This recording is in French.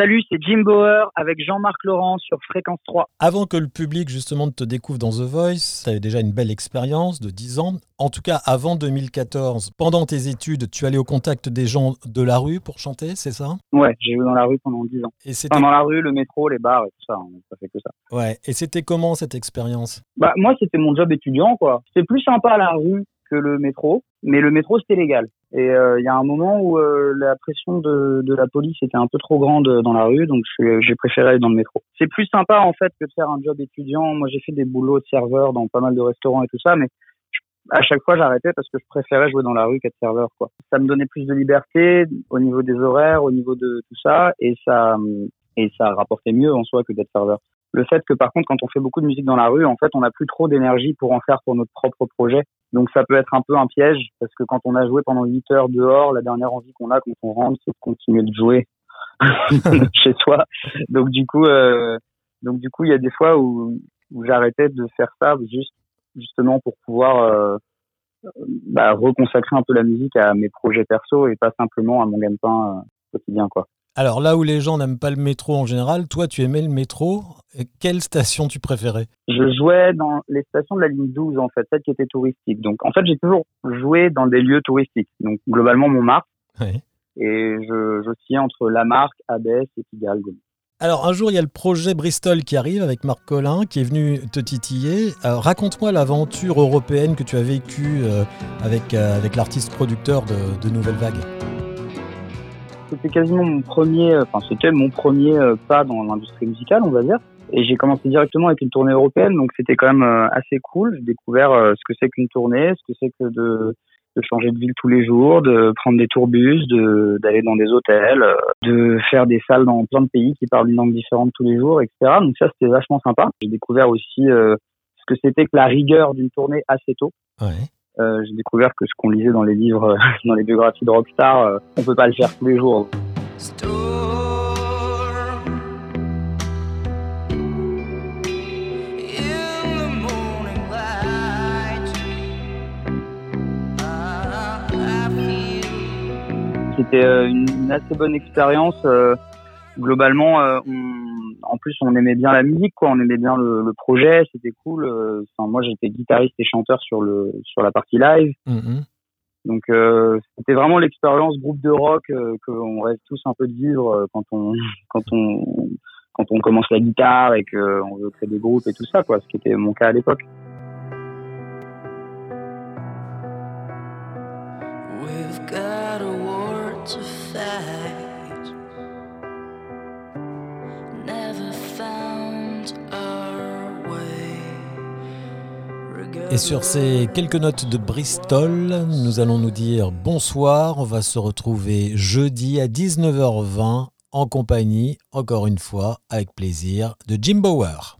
Salut, c'est Jim Bauer avec Jean-Marc Laurent sur Fréquence 3. Avant que le public justement te découvre dans The Voice, tu avais déjà une belle expérience de 10 ans. En tout cas, avant 2014, pendant tes études, tu allais au contact des gens de la rue pour chanter, c'est ça? Ouais, j'ai joué dans la rue pendant 10 ans. Et c'était dans la rue, le métro, les bars et tout ça, hein, ça fait que ça. Ouais, et c'était comment cette expérience? Bah moi, c'était mon job étudiant quoi. C'était plus sympa à la rue que le métro, mais le métro c'était légal. Et euh, il y a un moment où euh, la pression de, la police était un peu trop grande dans la rue, donc j'ai préféré aller dans le métro. C'est plus sympa en fait que de faire un job étudiant. Moi j'ai fait des boulots de serveur dans pas mal de restaurants et tout ça, mais à chaque fois j'arrêtais parce que je préférais jouer dans la rue qu'être serveur quoi. Ça me donnait plus de liberté au niveau des horaires, au niveau de tout ça, et ça et ça rapportait mieux en soi que d'être serveur le fait que par contre quand on fait beaucoup de musique dans la rue en fait on n'a plus trop d'énergie pour en faire pour notre propre projet donc ça peut être un peu un piège parce que quand on a joué pendant 8 heures dehors la dernière envie qu'on a quand on rentre c'est de continuer de jouer chez soi donc du coup euh, donc du coup il y a des fois où, où j'arrêtais de faire ça juste justement pour pouvoir euh, bah, reconsacrer un peu la musique à mes projets perso et pas simplement à mon gagne-pain euh, quotidien quoi alors là où les gens n'aiment pas le métro en général, toi tu aimais le métro. Quelle station tu préférais? Je jouais dans les stations de la ligne 12 en fait, celles qui étaient touristiques. Donc en fait j'ai toujours joué dans des lieux touristiques. Donc globalement Montmartre. Oui. Et je, je entre Lamarck, Abbesse et Pigalle. Alors un jour il y a le projet Bristol qui arrive avec Marc Collin qui est venu te titiller. Raconte-moi l'aventure européenne que tu as vécue euh, avec, euh, avec l'artiste producteur de, de Nouvelle Vague c'était quasiment mon premier, euh, enfin c'était mon premier euh, pas dans l'industrie musicale, on va dire. Et j'ai commencé directement avec une tournée européenne, donc c'était quand même euh, assez cool. J'ai découvert ce que c'est qu'une tournée, ce que c'est que de, changer de ville tous les jours, de prendre des tourbus, de d'aller dans des hôtels, de faire des salles dans plein de pays qui parlent une langue différente tous les jours, etc. Donc ça c'était vachement sympa. J'ai découvert aussi ce que c'était que la rigueur d'une tournée assez tôt. Ouais. Euh, j'ai découvert que ce qu'on lisait dans les livres, dans les biographies de rockstar, euh, on peut pas le faire tous les jours. C'était euh, une, assez bonne expérience. Globalement, on, en plus, on aimait bien la musique, quoi. On aimait bien le, projet, c'était cool. Euh, enfin, moi, j'étais guitariste et chanteur sur le sur la partie live. Mm-hmm. Donc, euh, c'était vraiment l'expérience groupe de rock euh, qu'on rêve tous un peu de vivre quand on quand on quand on commence la guitare et qu'on veut créer des groupes et tout ça, quoi. Ce qui était mon cas à l'époque. Et sur ces quelques notes de Bristol, nous allons nous dire bonsoir. On va se retrouver jeudi à 19h20 en compagnie, encore une fois, avec plaisir, de Jim Bauer.